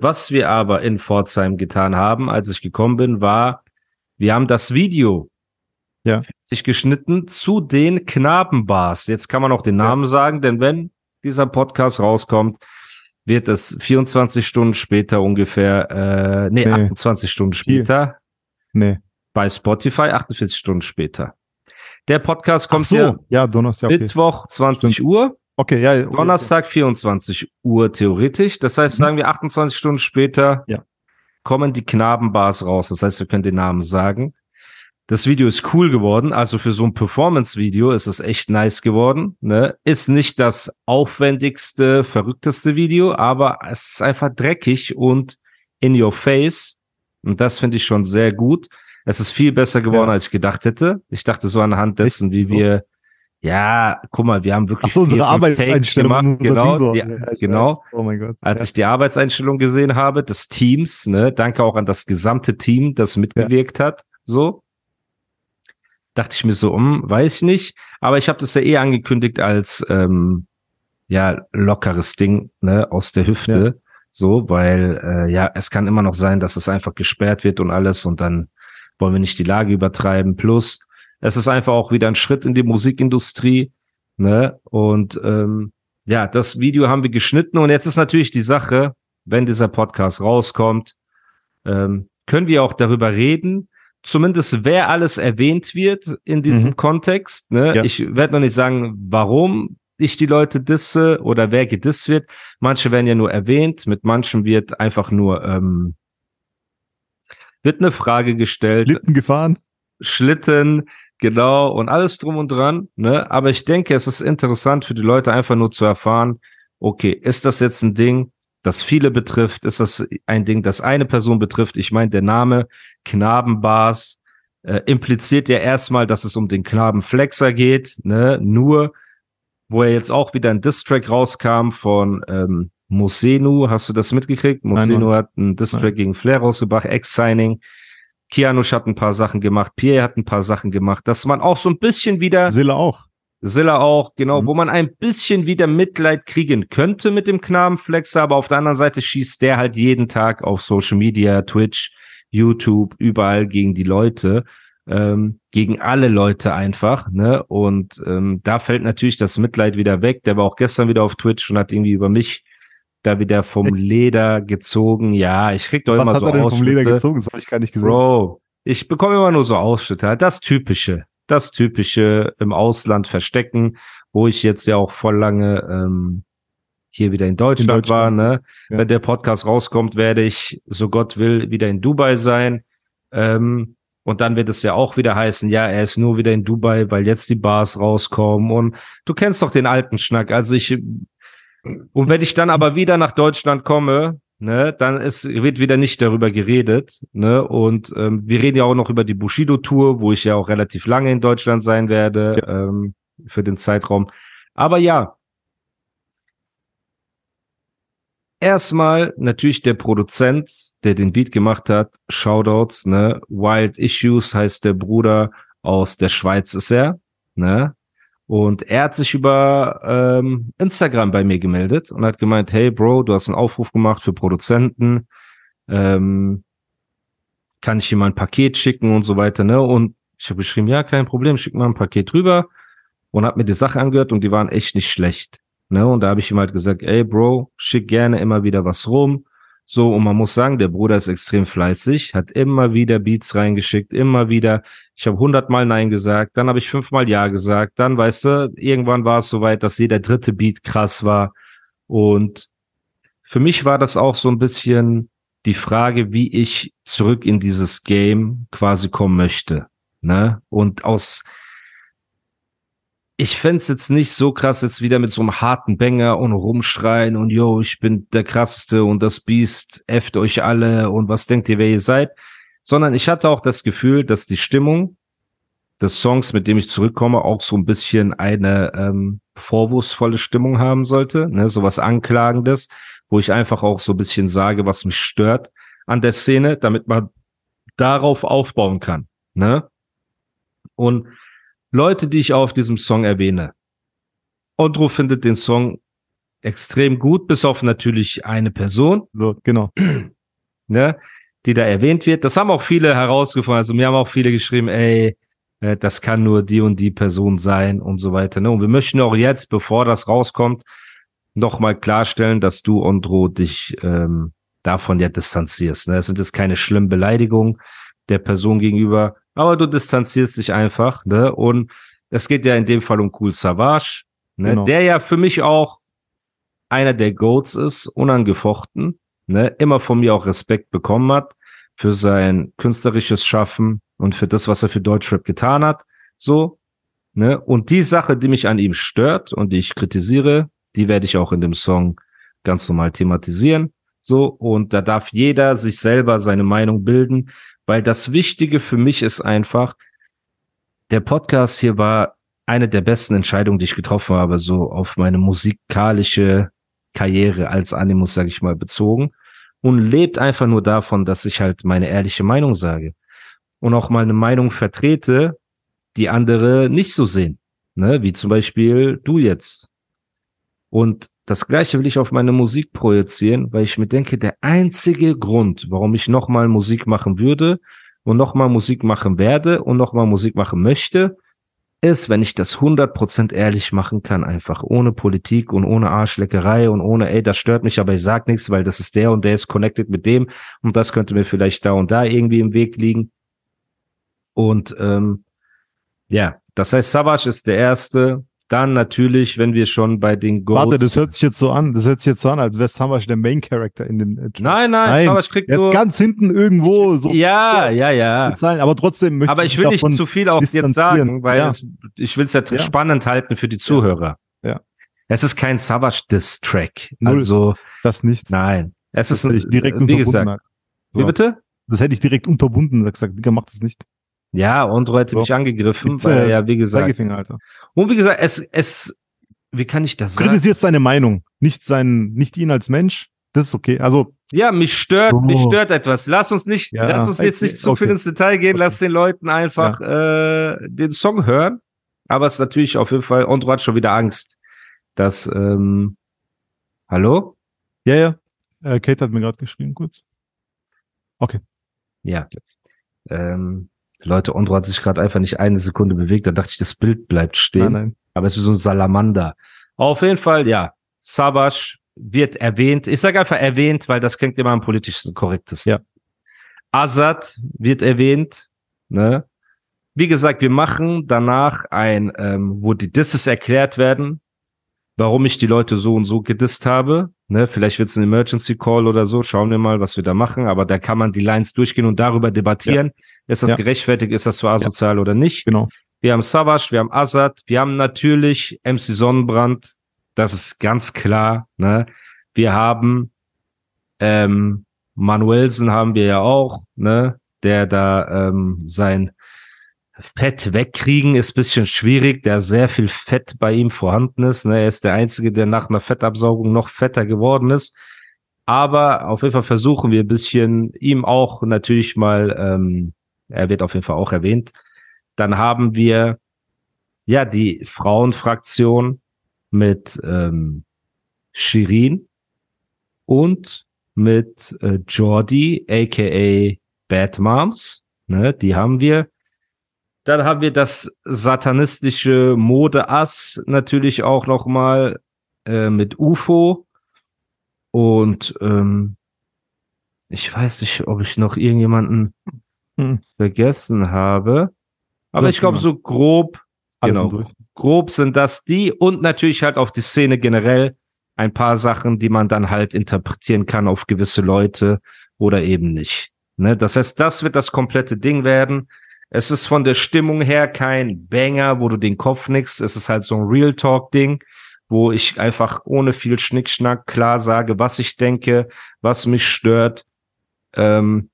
Was wir aber in Pforzheim getan haben, als ich gekommen bin, war, wir haben das Video Ja. sich geschnitten zu den Knabenbars. Jetzt kann man auch den Namen sagen, denn wenn dieser Podcast rauskommt, wird es 24 Stunden später ungefähr, äh, nee, Nee. 28 Stunden später Nee. bei Spotify, 48 Stunden später. Der Podcast kommt Ach so, ja ja, Donnerstag. Okay. Mittwoch 20 Stimmt. Uhr, okay, ja, okay, Donnerstag 24 Uhr theoretisch. Das heißt, Mhm. sagen wir 28 Stunden später Ja. kommen die Knabenbars raus. Das heißt, wir können den Namen sagen. Das Video ist cool geworden. Also für so ein Performance-Video ist es echt nice geworden. Ne? Ist nicht das aufwendigste, verrückteste Video, aber es ist einfach dreckig und in your face. Und das finde ich schon sehr gut. Es ist viel besser geworden, Ja. als ich gedacht hätte. Ich dachte so anhand dessen, wie So? wir, ja, guck mal, wir haben wirklich Ach so, unsere Arbeitseinstellung. gemacht. Genau, so. ja, Ja, genau. weiß. Oh mein Gott. Als ja. ich die Arbeitseinstellung gesehen habe, des Teams, ne, danke auch an das gesamte Team, das mitgewirkt hat, so, dachte ich mir so, um, weiß ich nicht, aber ich habe das ja eh angekündigt als, ähm, ja, lockeres Ding, ne, aus der Hüfte, so, weil, äh, ja, es kann immer noch sein, dass es einfach gesperrt wird und alles und dann wollen wir nicht die Lage übertreiben, plus, es ist einfach auch wieder ein Schritt in die Musikindustrie, ne, und, ähm, ja, das Video haben wir geschnitten und jetzt ist natürlich die Sache, wenn dieser Podcast rauskommt, ähm, können wir auch darüber reden, zumindest wer alles erwähnt wird in diesem Mhm. Kontext. Ne? Ja. Ich werde noch nicht sagen, warum ich die Leute disse oder wer gedisst wird. Manche werden ja nur erwähnt, mit manchen wird einfach nur ähm, wird eine Frage gestellt. Litten gefahren. Schlitten, genau, und alles drum und dran. Ne? Aber ich denke, es ist interessant für die Leute einfach nur zu erfahren, okay, ist das jetzt ein Ding, das viele betrifft? Ist das ein Ding, das eine Person betrifft? Ich meine, der Name Knabenbars äh, impliziert ja erstmal, dass es um den Knabenflexer geht, ne? Nur, wo er jetzt auch wieder ein Distrack rauskam von ähm, Mosenu, hast du das mitgekriegt? Mosenu hat einen Distrack gegen Flair rausgebracht, Ex-Signing. Kianusch hat ein paar Sachen gemacht, Pierre hat ein paar Sachen gemacht, dass man auch so ein bisschen wieder, Silla auch. Silla auch, genau, Mhm. wo man ein bisschen wieder Mitleid kriegen könnte mit dem Knabenflexer, aber auf der anderen Seite schießt der halt jeden Tag auf Social Media, Twitch, YouTube, überall gegen die Leute, ähm, gegen alle Leute einfach, ne? Und ähm, da fällt natürlich das Mitleid wieder weg. Der war auch gestern wieder auf Twitch und hat irgendwie über mich da wieder vom Echt? Leder gezogen. Ja, ich krieg doch Was immer hat so er denn vom Leder Ausschnitte. gezogen? Das habe ich gar nicht gesehen. Bro, ich bekomme immer nur so Ausschnitte, das Typische, das Typische im Ausland verstecken, wo ich jetzt ja auch voll lange ähm, hier wieder in Deutschland, war, Deutschland, ne? ja. Wenn der Podcast rauskommt, werde ich, so Gott will, wieder in Dubai sein. Ähm, und dann wird es ja auch wieder heißen, ja, er ist nur wieder in Dubai, weil jetzt die Bars rauskommen. Und du kennst doch den alten Schnack. Also ich, und wenn ich dann aber wieder nach Deutschland komme, ne, dann ist, wird wieder nicht darüber geredet, ne, und ähm, wir reden ja auch noch über die Bushido-Tour, wo ich ja auch relativ lange in Deutschland sein werde, ähm, für den Zeitraum. Aber ja, erstmal natürlich der Produzent, der den Beat gemacht hat, Shoutouts, ne, Wild Issues heißt der Bruder aus der Schweiz ist er, ne, und er hat sich über ähm, Instagram bei mir gemeldet und hat gemeint, hey Bro, du hast einen Aufruf gemacht für Produzenten, ähm, kann ich dir mal ein Paket schicken und so weiter, ne? Und ich habe geschrieben, ja, kein Problem, schick mal ein Paket rüber und hab mir die Sache angehört und die waren echt nicht schlecht, ne? Und da habe ich ihm halt gesagt, ey Bro, schick gerne immer wieder was rum. So, und man muss sagen, der Bruder ist extrem fleißig, hat immer wieder Beats reingeschickt, immer wieder. Ich habe hundertmal Nein gesagt, dann habe ich fünfmal Ja gesagt, dann, weißt du, irgendwann war es soweit, dass jeder dritte Beat krass war. Und für mich war das auch so ein bisschen die Frage, wie ich zurück in dieses Game quasi kommen möchte. Ne? Und aus ich fände jetzt nicht so krass, jetzt wieder mit so einem harten Banger und rumschreien und yo, ich bin der krasseste und das Biest, efft euch alle und was denkt ihr, wer ihr seid? Sondern ich hatte auch das Gefühl, dass die Stimmung des Songs, mit dem ich zurückkomme, auch so ein bisschen eine ähm, vorwurfsvolle Stimmung haben sollte, ne, sowas Anklagendes, wo ich einfach auch so ein bisschen sage, was mich stört an der Szene, damit man darauf aufbauen kann, ne? Und Leute, die ich auf diesem Song erwähne. Ondro findet den Song extrem gut, bis auf natürlich eine Person. So, genau. Ne, die da erwähnt wird. Das haben auch viele herausgefunden. Also mir haben auch viele geschrieben, ey, äh, das kann nur die und die Person sein und so weiter. Ne? Und wir möchten auch jetzt, bevor das rauskommt, nochmal klarstellen, dass du, Ondro, dich ähm, davon ja distanzierst. Ne? Es sind jetzt keine schlimmen Beleidigungen der Person gegenüber aber du distanzierst dich einfach, ne? Und es geht ja in dem Fall um Cool Savage, ne? Genau. Der ja für mich auch einer der Goats ist, unangefochten, ne? Immer von mir auch Respekt bekommen hat für sein künstlerisches Schaffen und für das, was er für Deutschrap getan hat, so, ne? Und die Sache, die mich an ihm stört und die ich kritisiere, die werde ich auch in dem Song ganz normal thematisieren. So, und da darf jeder sich selber seine Meinung bilden. Weil das Wichtige für mich ist einfach, der Podcast hier war eine der besten Entscheidungen, die ich getroffen habe, so auf meine musikalische Karriere als Animus, sage ich mal, bezogen. Und lebt einfach nur davon, dass ich halt meine ehrliche Meinung sage. Und auch mal eine Meinung vertrete, die andere nicht so sehen. Ne? Wie zum Beispiel du jetzt. Und das gleiche will ich auf meine Musik projizieren, weil ich mir denke, der einzige Grund, warum ich nochmal Musik machen würde und nochmal Musik machen werde und nochmal Musik machen möchte, ist, wenn ich das 100% ehrlich machen kann, einfach ohne Politik und ohne Arschleckerei und ohne, ey, das stört mich, aber ich sag nichts, weil das ist der und der ist connected mit dem und das könnte mir vielleicht da und da irgendwie im Weg liegen. Und ähm, ja, das heißt, Savage ist der Erste, dann natürlich, wenn wir schon bei den Goats. Warte, das hört sich jetzt so an. Das hört sich jetzt so an, als wäre Savasch der Main Character in dem. Äh, nein, nein, nein Savasch kriegt er ist ganz hinten irgendwo so. Ja, ja, ja. Bezahlen, aber trotzdem möchte Aber ich will nicht zu viel auch jetzt sagen, weil ja. es, ich will es ja, ja, spannend halten für die Zuhörer. Ja. Es ist kein Savage Diss Track. Also. Das nicht. Nein. Es das ist ein, direkt wie gesagt. So. Wie bitte? Das hätte ich direkt unterbunden. gesagt, Digga, mach das nicht. Ja, und hätte so. mich angegriffen, Jetzt, weil ja, wie gesagt. Und wie gesagt, es, es, wie kann ich das sagen? Kritisierst seine Meinung, nicht sein, nicht ihn als Mensch. Das ist okay. Also. Ja, mich stört, oh. mich stört etwas. Lass uns nicht, ja, lass uns jetzt nicht zu okay. viel ins Detail gehen. Lass den Leuten einfach ja. äh, den Song hören. Aber es ist natürlich auf jeden Fall, und du hast schon wieder Angst, dass, ähm, hallo? Ja, ja. Äh, Kate hat mir gerade geschrieben, kurz. Okay. Ja. Jetzt. Ähm, Leute, Ondro hat sich gerade einfach nicht eine Sekunde bewegt. Da dachte ich, das Bild bleibt stehen. Nein, nein. Aber es ist so ein Salamander. Auf jeden Fall, ja. Sabash wird erwähnt. Ich sage einfach erwähnt, weil das klingt immer am politischsten korrektesten. Ja. Azad wird erwähnt. Ne? Wie gesagt, wir machen danach ein, ähm, wo die Disses erklärt werden, warum ich die Leute so und so gedisst habe. Ne, vielleicht wird es ein Emergency Call oder so. Schauen wir mal, was wir da machen. Aber da kann man die Lines durchgehen und darüber debattieren. Ja. Ist das ja. gerechtfertigt? Ist das so asozial ja. oder nicht? Genau. Wir haben Savage, wir haben Azad, wir haben natürlich MC Sonnenbrand. Das ist ganz klar. Ne? Wir haben ähm, Manuelsen haben wir ja auch, ne? Der da ähm, sein Fett wegkriegen ist bisschen schwierig, da sehr viel Fett bei ihm vorhanden ist. Ne? Er ist der Einzige, der nach einer Fettabsaugung noch fetter geworden ist. Aber auf jeden Fall versuchen wir ein bisschen ihm auch natürlich mal, ähm, er wird auf jeden Fall auch erwähnt. Dann haben wir ja die Frauenfraktion mit ähm, Shirin und mit äh, Jordi, aka Bad Moms. Ne, die haben wir. Dann haben wir das satanistische Modeass natürlich auch noch mal äh, mit UFO und ähm, ich weiß nicht, ob ich noch irgendjemanden hm. vergessen habe, aber das ich glaube so grob, Alles genau, grob sind das die und natürlich halt auf die Szene generell ein paar Sachen, die man dann halt interpretieren kann auf gewisse Leute oder eben nicht. Ne? Das heißt, das wird das komplette Ding werden. Es ist von der Stimmung her kein Banger, wo du den Kopf nickst. Es ist halt so ein Real Talk Ding, wo ich einfach ohne viel Schnickschnack klar sage, was ich denke, was mich stört. Ähm,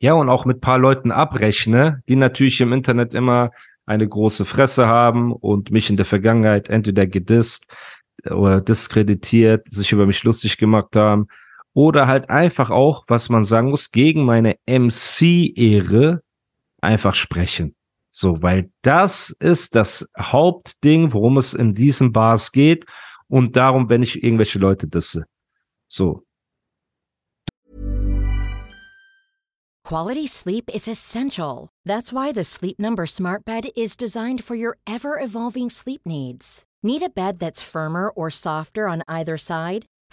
ja, und auch mit paar Leuten abrechne, die natürlich im Internet immer eine große Fresse haben und mich in der Vergangenheit entweder gedisst oder diskreditiert, sich über mich lustig gemacht haben oder halt einfach auch, was man sagen muss, gegen meine MC-Ehre einfach sprechen. So, weil das ist das Hauptding, worum es in diesen Bars geht und darum, wenn ich irgendwelche Leute disse. So. Quality sleep is essential. That's why the Sleep Number Smart Bed is designed for your ever evolving sleep needs. Need a bed that's firmer or softer on either side?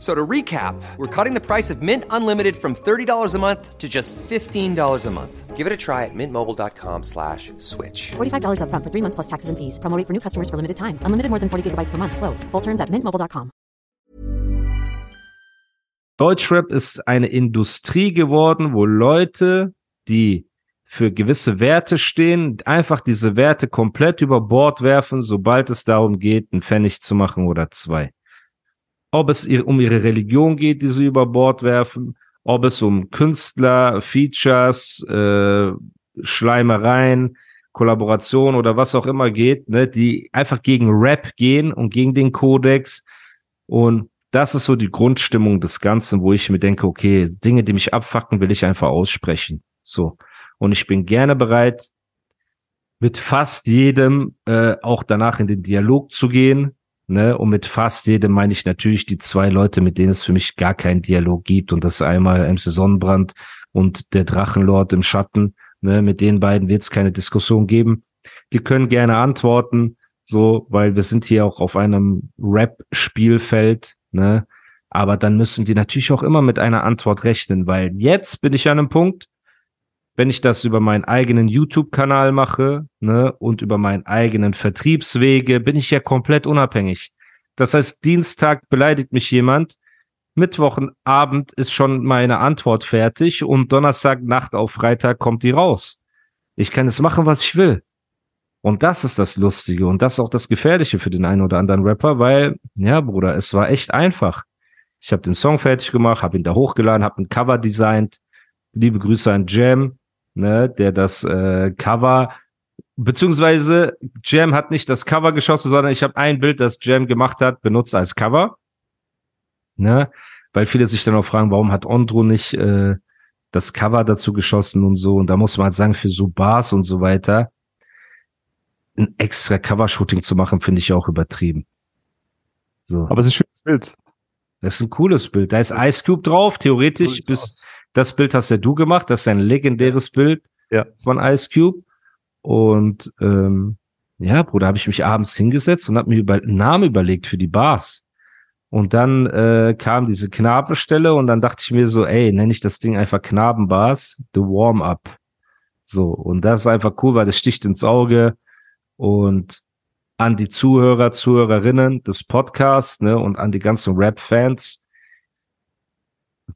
So to recap, we're cutting the price of Mint Unlimited from $30 a month to just $15 a month. Give it a try at mintmobile.com slash switch. $45 upfront for three months plus taxes and fees. Promoting for new customers for limited time. Unlimited more than 40 gigabytes per month. Slows. Full terms at mintmobile.com. Deutschrap ist eine Industrie geworden, wo Leute, die für gewisse Werte stehen, einfach diese Werte komplett über Bord werfen, sobald es darum geht, einen Pfennig zu machen oder zwei. Ob es um ihre Religion geht, die sie über Bord werfen, ob es um Künstler, Features, äh, Schleimereien, Kollaboration oder was auch immer geht, ne, die einfach gegen Rap gehen und gegen den Kodex. Und das ist so die Grundstimmung des Ganzen, wo ich mir denke, okay, Dinge, die mich abfacken, will ich einfach aussprechen. So. Und ich bin gerne bereit, mit fast jedem äh, auch danach in den Dialog zu gehen. Ne? Und mit fast jedem meine ich natürlich die zwei Leute, mit denen es für mich gar keinen Dialog gibt. Und das ist einmal MC Sonnenbrand und der Drachenlord im Schatten. Ne? Mit den beiden wird es keine Diskussion geben. Die können gerne antworten, so, weil wir sind hier auch auf einem Rap-Spielfeld. Ne? Aber dann müssen die natürlich auch immer mit einer Antwort rechnen, weil jetzt bin ich an einem Punkt, wenn ich das über meinen eigenen YouTube-Kanal mache ne, und über meinen eigenen Vertriebswege, bin ich ja komplett unabhängig. Das heißt, Dienstag beleidigt mich jemand, Mittwochenabend ist schon meine Antwort fertig und Donnerstagnacht auf Freitag kommt die raus. Ich kann es machen, was ich will. Und das ist das Lustige und das ist auch das Gefährliche für den einen oder anderen Rapper, weil, ja, Bruder, es war echt einfach. Ich habe den Song fertig gemacht, habe ihn da hochgeladen, habe ein Cover designt. Liebe Grüße an Jam, ne, der das äh, Cover, beziehungsweise Jam hat nicht das Cover geschossen, sondern ich habe ein Bild, das Jam gemacht hat, benutzt als Cover. Ne, weil viele sich dann auch fragen, warum hat Ondro nicht äh, das Cover dazu geschossen und so. Und da muss man halt sagen, für so Bars und so weiter, ein extra Covershooting zu machen, finde ich auch übertrieben. So. Aber es ist ein schönes Bild. Das ist ein cooles Bild. Da ist Ice Cube drauf. Theoretisch So bis aus. das Bild hast ja du gemacht. Das ist ein legendäres Bild Ja. von Ice Cube. Und ähm, ja, Bruder, habe ich mich abends hingesetzt und habe mir über einen Namen überlegt für die Bars. Und dann äh, kam diese Knabenstelle und dann dachte ich mir so, ey, nenne ich das Ding einfach Knabenbars, The Warm-Up. So, und das ist einfach cool, weil das sticht ins Auge. Und an die Zuhörer, Zuhörerinnen des Podcasts, ne, und an die ganzen Rap-Fans.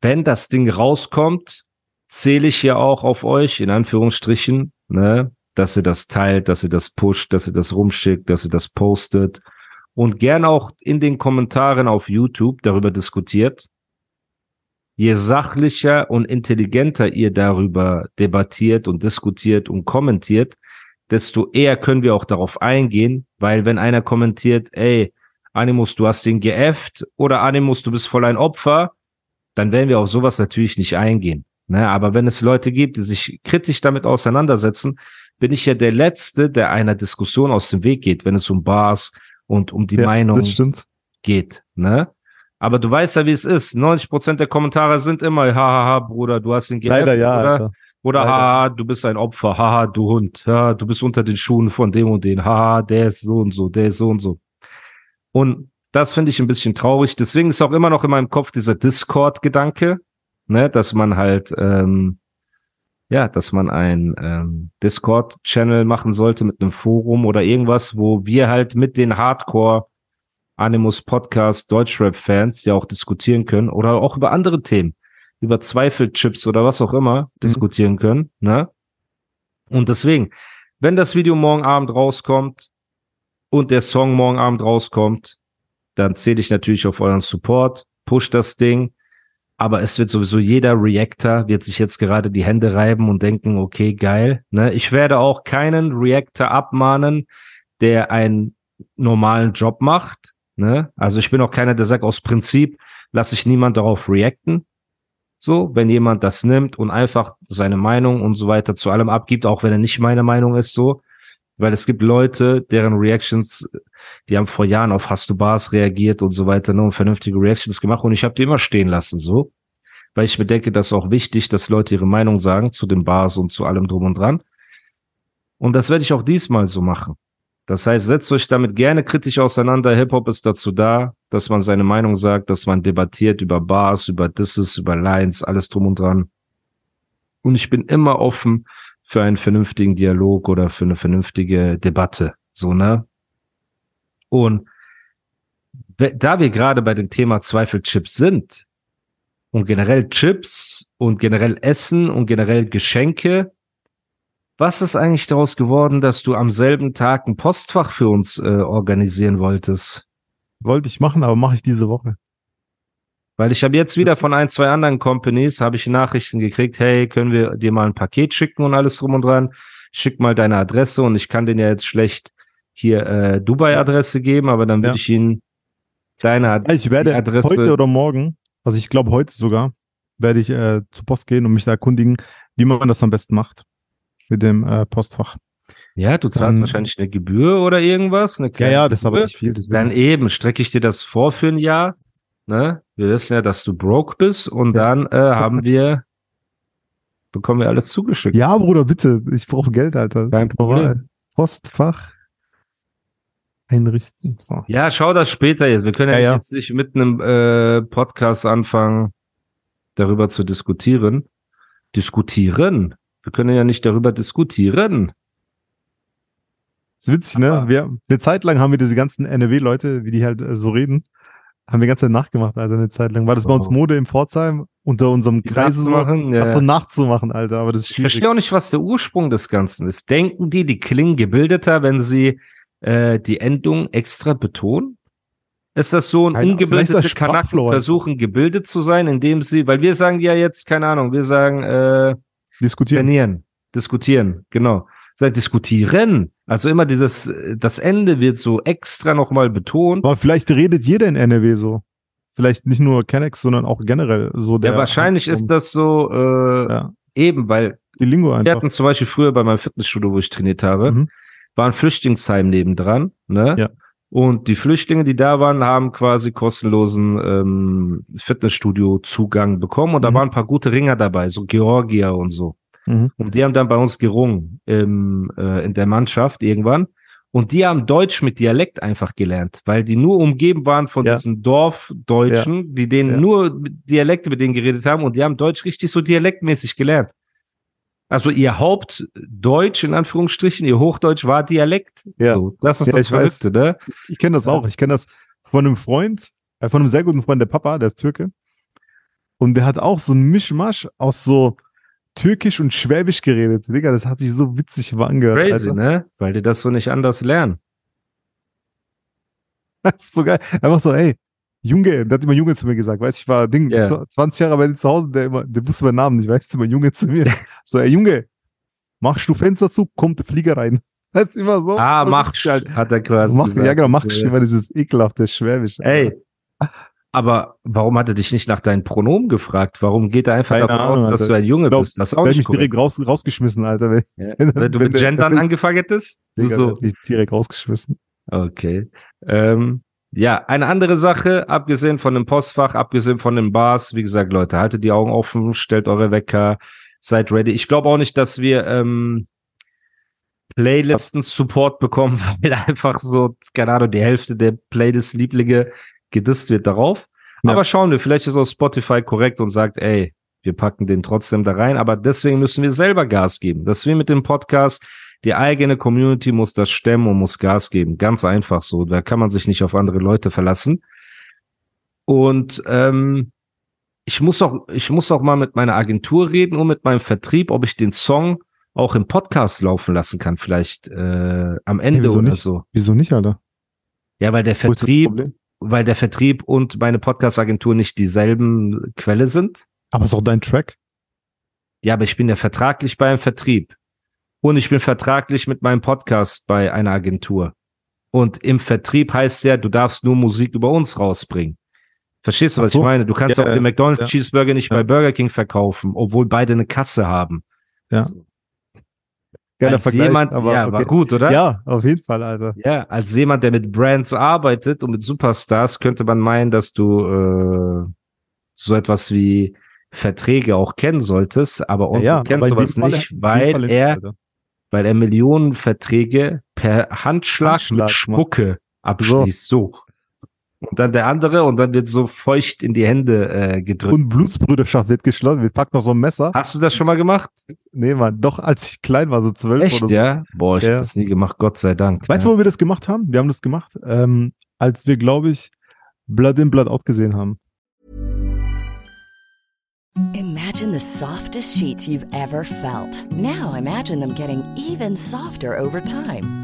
Wenn das Ding rauskommt, zähle ich ja auch auf euch, in Anführungsstrichen, ne, dass ihr das teilt, dass ihr das pusht, dass ihr das rumschickt, dass ihr das postet und gern auch in den Kommentaren auf YouTube darüber diskutiert. Je sachlicher und intelligenter ihr darüber debattiert und diskutiert und kommentiert, desto eher können wir auch darauf eingehen, weil wenn einer kommentiert, ey, Animus, du hast ihn geäfft oder Animus, du bist voll ein Opfer, dann werden wir auf sowas natürlich nicht eingehen. Ne? Aber wenn es Leute gibt, die sich kritisch damit auseinandersetzen, bin ich ja der Letzte, der einer Diskussion aus dem Weg geht, wenn es um Bars und um die ja, Meinung geht, ne? Aber du weißt ja, wie es ist. 90 Prozent der Kommentare sind immer, hahaha, Bruder, du hast ihn geäfft, Leider ja, oder, Leider. haha, du bist ein Opfer, haha, du Hund, ja, du bist unter den Schuhen von dem und den, haha, der ist so und so, der ist so und so. Und das finde ich ein bisschen traurig. Deswegen ist auch immer noch in meinem Kopf dieser Discord-Gedanke, ne, dass man halt, ähm, ja, dass man ein ähm, Discord-Channel machen sollte mit einem Forum oder irgendwas, wo wir halt mit den Hardcore Animus Podcast Deutschrap-Fans ja auch diskutieren können oder auch über andere Themen, über Zweifelchips oder was auch immer diskutieren können, ne? Und deswegen, wenn das Video morgen Abend rauskommt und der Song morgen Abend rauskommt, dann zähle ich natürlich auf euren Support, push das Ding, aber es wird sowieso jeder Reactor wird sich jetzt gerade die Hände reiben und denken, okay, geil, ne? Ich werde auch keinen Reactor abmahnen, der einen normalen Job macht, ne? Also ich bin auch keiner, der sagt, aus Prinzip lasse ich niemand darauf reacten. So, wenn jemand das nimmt und einfach seine Meinung und so weiter zu allem abgibt, auch wenn er nicht meine Meinung ist, so. Weil es gibt Leute, deren Reactions, die haben vor Jahren auf Hast du Bars reagiert und so weiter, ne, und vernünftige Reactions gemacht und ich habe die immer stehen lassen, so. Weil ich bedenke, das ist auch wichtig, dass Leute ihre Meinung sagen zu den Bars und zu allem drum und dran. Und das werde ich auch diesmal so machen. Das heißt, setzt euch damit gerne kritisch auseinander. Hip-Hop ist dazu da, dass man seine Meinung sagt, dass man debattiert über Bars, über Disses, über Lines, alles drum und dran. Und ich bin immer offen für einen vernünftigen Dialog oder für eine vernünftige Debatte. So, ne? Und da wir gerade bei dem Thema Zweifelchips sind und generell Chips und generell Essen und generell Geschenke, was ist eigentlich daraus geworden, dass du am selben Tag ein Postfach für uns äh, organisieren wolltest? Wollte ich machen, aber mache ich diese Woche. Weil ich habe jetzt wieder Das- von ein, zwei anderen Companies, habe ich Nachrichten gekriegt, hey, können wir dir mal ein Paket schicken und alles drum und dran. Schick mal deine Adresse und ich kann denen ja jetzt schlecht hier äh, Dubai-Adresse geben, aber dann würde Ja. ich ihnen kleine Ad Ja, ich werde Adresse. heute oder morgen, also ich glaube heute sogar, werde ich äh, zur Post gehen und mich da erkundigen, wie man das am besten macht mit dem äh, Postfach. Ja, du zahlst dann- wahrscheinlich eine Gebühr oder irgendwas. Eine Ja, kleine ja, das ist aber nicht viel. Dann eben strecke ich dir das vor für ein Jahr. Ne? Wir wissen ja, dass du broke bist und Ja. dann äh, haben wir, bekommen wir alles zugeschickt. ja, Bruder, bitte. Ich brauche Geld, Alter. Kein Problem. Postfach einrichten. So. Ja, schau das später jetzt. Wir können ja, Ja, ja. jetzt nicht mit einem äh, Podcast anfangen, darüber zu diskutieren. Diskutieren. Wir können ja nicht darüber diskutieren. Ist witzig, ne? Wir, eine Zeit lang haben wir diese ganzen NRW-Leute, wie die halt äh, so reden, haben wir die ganze Zeit nachgemacht, Alter, eine Zeit lang. War das bei uns. Mode im Pforzheim, unter unserem Die Kreis so, ja. das so nachzumachen, Alter, aber das ist Ich schwierig. verstehe auch nicht, was der Ursprung des Ganzen ist. Denken die, die klingen gebildeter, wenn sie äh, die Endung extra betonen? Ist das so ein Keine Ahnung, vielleicht ist ungebildete das Kanaken Sprachflow einfach. versuchen, gebildet zu sein, indem sie, weil wir sagen ja jetzt, keine Ahnung, wir sagen äh, Diskutieren. trainieren, diskutieren, genau. Seit diskutieren, also immer dieses, das Ende wird so extra nochmal betont. Aber vielleicht redet jeder in NRW so. Vielleicht nicht nur Kennex, sondern auch generell so der. ja, wahrscheinlich ist das so äh, Ja, eben, weil die Lingo Wir einfach. hatten zum Beispiel früher bei meinem Fitnessstudio, wo ich trainiert habe, Mhm. war ein Flüchtlingsheim nebendran, ne? Ja. Und die Flüchtlinge, die da waren, haben quasi kostenlosen ähm, Fitnessstudio-Zugang bekommen. Und da Mhm. waren ein paar gute Ringer dabei, so Georgier und so. Mhm. Und die haben dann bei uns gerungen im, äh, in der Mannschaft irgendwann. Und die haben Deutsch mit Dialekt einfach gelernt, weil die nur umgeben waren von Ja. diesen Dorfdeutschen, die denen Ja. nur Dialekte mit denen geredet haben und die haben Deutsch richtig so dialektmäßig gelernt. Also ihr Hauptdeutsch in Anführungsstrichen, ihr Hochdeutsch war Dialekt. Ja. So, das ist Ja, das. Verrückte, ne? Ich, ich kenne das auch. Ich kenne das von einem Freund, äh, von einem sehr guten Freund, der Papa, der ist Türke. Und der hat auch so ein Mischmasch aus so Türkisch und Schwäbisch geredet. Digga, das hat sich so witzig angehört. Crazy, Alter. ne? Weil die das so nicht anders lernen. so geil. Einfach so, ey, Junge, der hat immer Junge zu mir gesagt. Weißt du, ich war Ding, Ja. z- 20 Jahre bei dir zu Hause, der immer, der wusste meinen Namen nicht, weißt du, immer Junge zu mir. so, ey, Junge, machst du Fenster zu, kommt der Flieger rein. Das ist immer so. ah, mach, Alter. hat er quasi Mach, gesagt. ja, genau, mach Äh, immer dieses ekelhafte Schwäbisch. Ey, Aber warum hat er dich nicht nach deinen Pronomen gefragt? Warum geht er einfach Keine davon Ahnung, aus, dass Alter. du ein Junge glaub, bist? Das ist auch nicht mich korrekt. direkt raus, rausgeschmissen, Alter. Wenn, Ja. wenn- du mit der- Gendern angefangen hättest? Digga, so, mich direkt rausgeschmissen. okay. Ähm, ja, eine andere Sache, abgesehen von dem Postfach, abgesehen von den Bars, wie gesagt, Leute, haltet die Augen offen, stellt eure Wecker, seid ready. Ich glaube auch nicht, dass wir ähm, Playlisten-Support bekommen, weil einfach so, keine Ahnung, die Hälfte der Playlist-Lieblinge gedisst wird darauf. Ja. Aber schauen wir, vielleicht ist auch Spotify korrekt und sagt, ey, wir packen den trotzdem da rein. Aber deswegen müssen wir selber Gas geben. Das ist wie mit dem Podcast. Die eigene Community muss das stemmen und muss Gas geben. Ganz einfach so. Da kann man sich nicht auf andere Leute verlassen. Und ähm, ich muss auch, ich muss auch mal mit meiner Agentur reden und mit meinem Vertrieb, ob ich den Song auch im Podcast laufen lassen kann, vielleicht äh, am Ende wieso oder nicht? so. Wieso nicht, Alter? Ja, weil der Vertrieb? Weil der Vertrieb und meine Podcast-Agentur nicht dieselben Quelle sind. Aber ist auch dein Track. Ja, aber ich bin ja vertraglich bei einem Vertrieb. Und ich bin vertraglich mit meinem Podcast bei einer Agentur. Und im Vertrieb heißt ja, du darfst nur Musik über uns rausbringen. Verstehst du, was so. ich meine? Du kannst Ja, auch den McDonald's ja. Cheeseburger nicht Ja. bei Burger King verkaufen, obwohl beide eine Kasse haben. Ja. Geiler als Vergleich. jemand, aber ja, war okay. gut, oder? Ja, auf jeden Fall, Alter. Ja, als jemand, der mit Brands arbeitet und mit Superstars, könnte man meinen, dass du äh, so etwas wie Verträge auch kennen solltest, aber und ja, du kennst aber in dem sowas Fall- nicht, weil er, Alter. weil er Millionenverträge per Handschlag, Handschlag mit. Spucke abschließt. So. Und dann der andere und dann wird so feucht in die Hände äh, gedrückt. Und Blutsbrüderschaft wird geschlossen. Wir packen noch so ein Messer. Hast du das schon mal gemacht? Nee, Mann, doch als ich klein war, so zwölf Echt, oder so. ja? Boah, ich Ja. hab das nie gemacht, Gott sei Dank. Weißt ja. du, wo wir das gemacht haben? Wir haben das gemacht, ähm, als wir, glaube ich, Blood in, Blood out gesehen haben. Imagine the softest sheets you've ever felt. Now imagine them getting even softer over time.